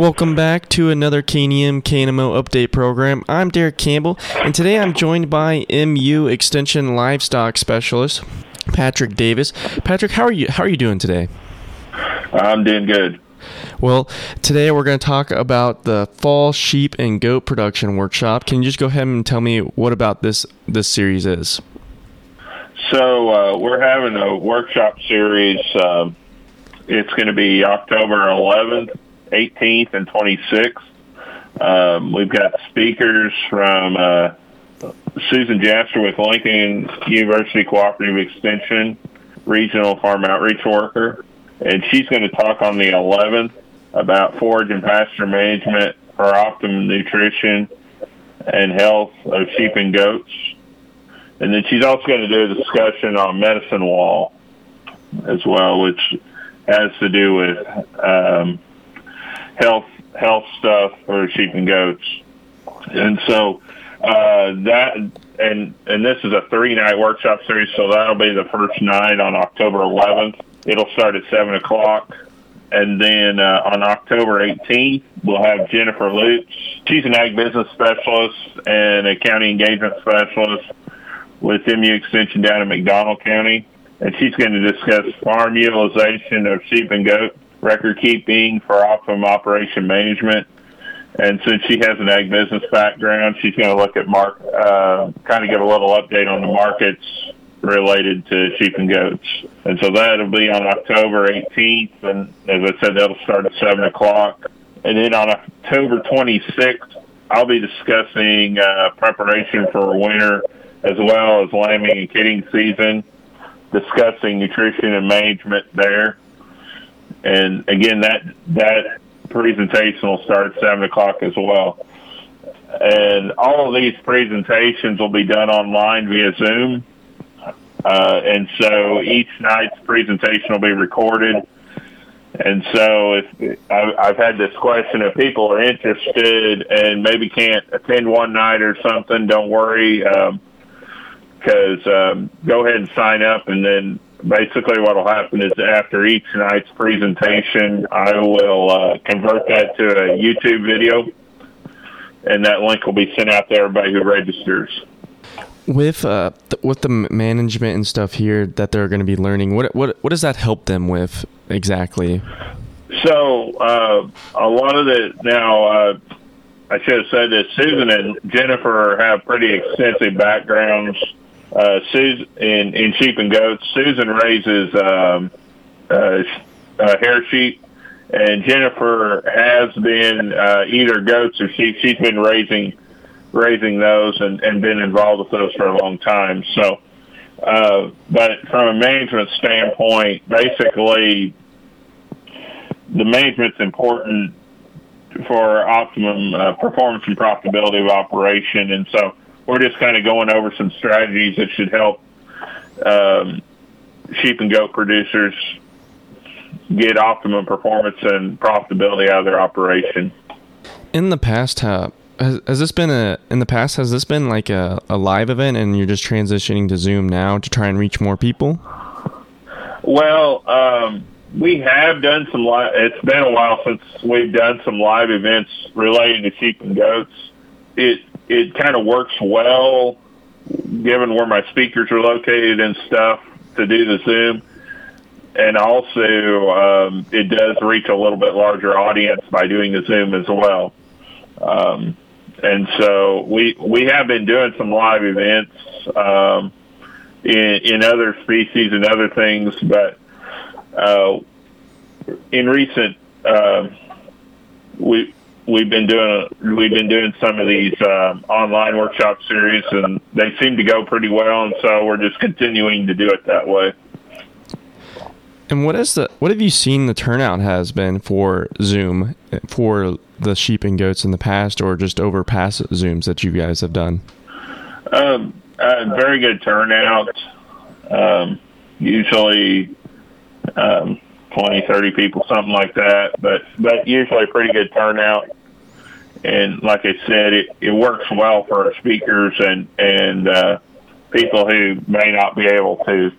Welcome back to another KNEM KNMO update program. I'm Derek Campbell, and today I'm joined by MU Extension Livestock Specialist Patrick Davis. Patrick, how are you? How are you doing today? I'm doing good. Well, today we're going to talk about the fall sheep and goat production workshop. Can you just go ahead and tell me what about this this series is? So uh, we're having a workshop series. Um, it's going to be October 11th, 18th, and 26th. Um, we've got speakers from uh, Susan Jasper with Lincoln University Cooperative Extension, regional farm outreach worker, and she's going to talk on the 11th about forage and pasture management for optimum nutrition and health of sheep and goats. And then she's also going to do a discussion on medicine wall as well, which has to do with um, health health stuff for sheep and goats. And so uh, that and and this is a three night workshop series, so that'll be the first night on October 11th. It'll start at seven o'clock. And then uh, on October 18th, we'll have Jennifer Lutz. She's an ag business specialist and a county engagement specialist with MU Extension down in McDonald County. And she's going to discuss farm utilization of sheep and goat record keeping for optimum operation management. And since she has an ag business background, she's going to look at mark, uh, kind of give a little update on the markets related to sheep and goats. And so that'll be on October 18th. And as I said, that'll start at 7 o'clock. And then on October 26th, I'll be discussing uh, preparation for winter as well as lambing and kidding season, discussing nutrition and management there. And again, that that presentation will start at 7 o'clock as well. And all of these presentations will be done online via Zoom. Uh, and so each night's presentation will be recorded. And so if I've had this question, if people are interested and maybe can't attend one night or something, don't worry. Um, because um, go ahead and sign up and then basically what will happen is after each night's presentation i will uh, convert that to a youtube video and that link will be sent out to everybody who registers. With uh th- with the management and stuff here that they're going to be learning what what what does that help them with exactly? So uh, a lot of the now uh, i should have said this. Susan and jennifer have pretty extensive backgrounds uh, Susan in, in sheep and goats. Susan raises um, uh, uh, hair sheep, and Jennifer has been uh, either goats or sheep. She's been raising raising those and, and been involved with those for a long time. So, uh, but from a management standpoint, basically, the management's important for optimum uh, performance and profitability of operation, and so we're just kind of going over some strategies that should help um, sheep and goat producers get optimum performance and profitability out of their operation. In the past, uh, has, has this been a in the past has this been like a, a live event and you're just transitioning to Zoom now to try and reach more people? Well, um, we have done some live. It's been a while since we've done some live events related to sheep and goats. It it kind of works well, given where my speakers are located and stuff, to do the Zoom. And also, um, it does reach a little bit larger audience by doing the Zoom as well. Um, and so we we have been doing some live events um, in, in other species and other things, but uh, in recent uh, we we've been doing we've been doing some of these um, online workshop series, and they seem to go pretty well. And so we're just continuing to do it that way. And what is the what have you seen the turnout has been for Zoom for the sheep and goats in the past, or just over past Zooms that you guys have done? Um, uh, very good turnout. Um, usually, um, 20, 30 people, something like that. But but usually a pretty good turnout. And like I said, it, it works well for our speakers and and uh, people who may not be able to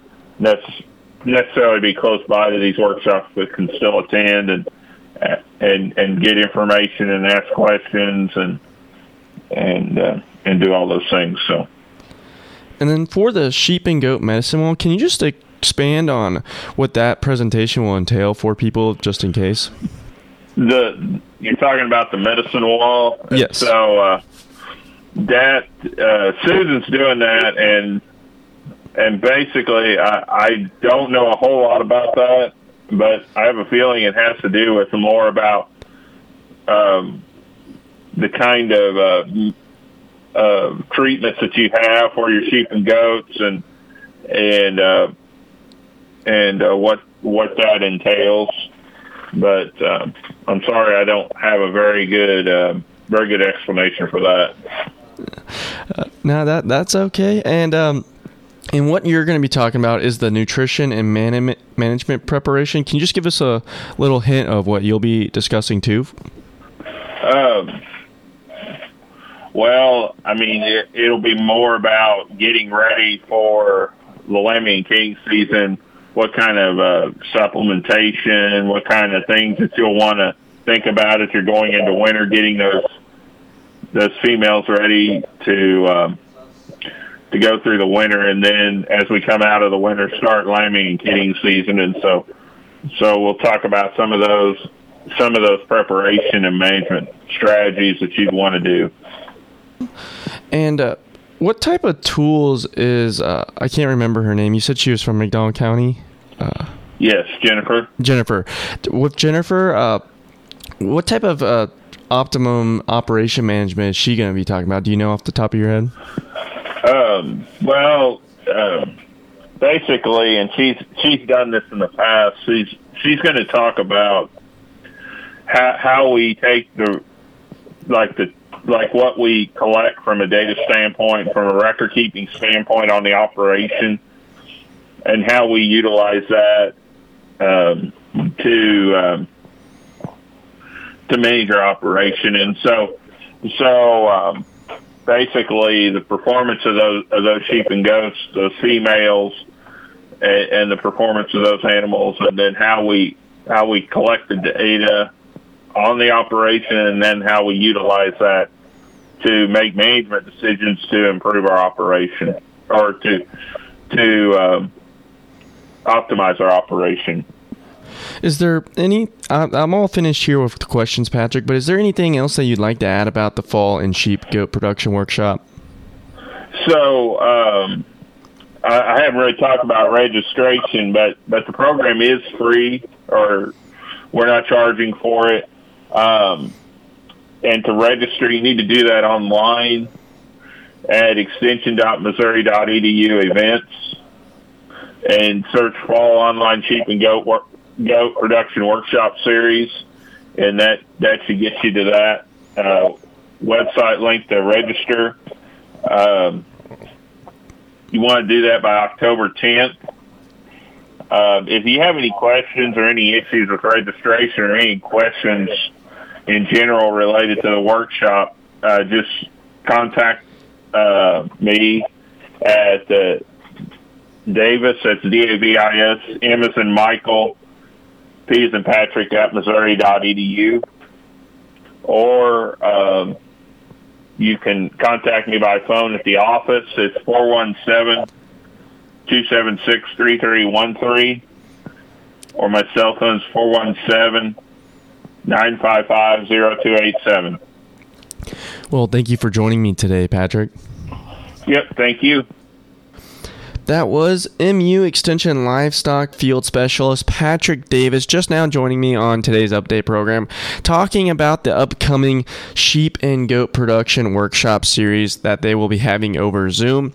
necessarily be close by to these workshops, but can still attend. And and and get information and ask questions and and uh, and do all those things. So. And then for the sheep and goat medicine one, can you just expand on what that presentation will entail for people, just in case? The you're talking about the medicine wall. Yes. So uh, that uh, Susan's doing that, and and basically, I, I don't know a whole lot about that, but I have a feeling it has to do with more about um, the kind of uh, uh, treatments that you have for your sheep and goats, and and uh, and uh, what what that entails. But uh, I'm sorry, I don't have a very good uh, very good explanation for that. Uh, no, that that's okay. And um, and what you're going to be talking about is the nutrition and man- management preparation. Can you just give us a little hint of what you'll be discussing too? Um, well, I mean, it, it'll be more about getting ready for the lambing and king season. What kind of uh, supplementation? What kind of things that you'll want to think about if you're going into winter, getting those those females ready to um, to go through the winter, and then as we come out of the winter, start lambing and kidding season. And so, so we'll talk about some of those some of those preparation and management strategies that you'd want to do. And uh, what type of tools is uh, I can't remember her name. You said she was from McDonald County. Uh, yes, Jennifer. Jennifer. With Jennifer, uh, what type of uh, optimum operation management is she going to be talking about? Do you know off the top of your head? Um, well, um, basically, and she's she's done this in the past. She's she's going to talk about how how we take the like the like what we collect from a data standpoint, from a record keeping standpoint on the operation, and how we utilize that um, to um, to manage our operation. And so, so um, basically, the performance of those of those sheep and goats, those females, and, and the performance of those animals, and then how we how we collect the data on the operation, and then how we utilize that to make management decisions to improve our operation or to to um, optimize our operation. Is there any? I'm all finished here with the questions, Patrick. But is there anything else that you'd like to add about the fall and sheep goat production workshop? So um, I haven't really talked about registration, but but the program is free, or we're not charging for it. Um, and to register, you need to do that online at extension.missouri.edu events and search fall online sheep and goat work, goat production workshop series, and that that should get you to that uh, website link to register. Um, you want to do that by October 10th. Uh, if you have any questions or any issues with registration or any questions in general related to the workshop, uh, just contact uh, me at uh, Davis, that's D-A-V-I-S, M as in Michael, P in Patrick at Missouri.edu. Or um, you can contact me by phone at the office. It's 417-276-3313. Or my cell phone is 417-955-0287. Well, thank you for joining me today, Patrick. Yep, thank you. That was MU Extension Livestock Field Specialist Patrick Davis just now joining me on today's update program, talking about the upcoming sheep and goat production workshop series that they will be having over Zoom.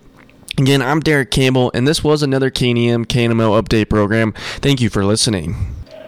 Again, I'm Derek Campbell, and this was another KNEM KNMO update program. Thank you for listening.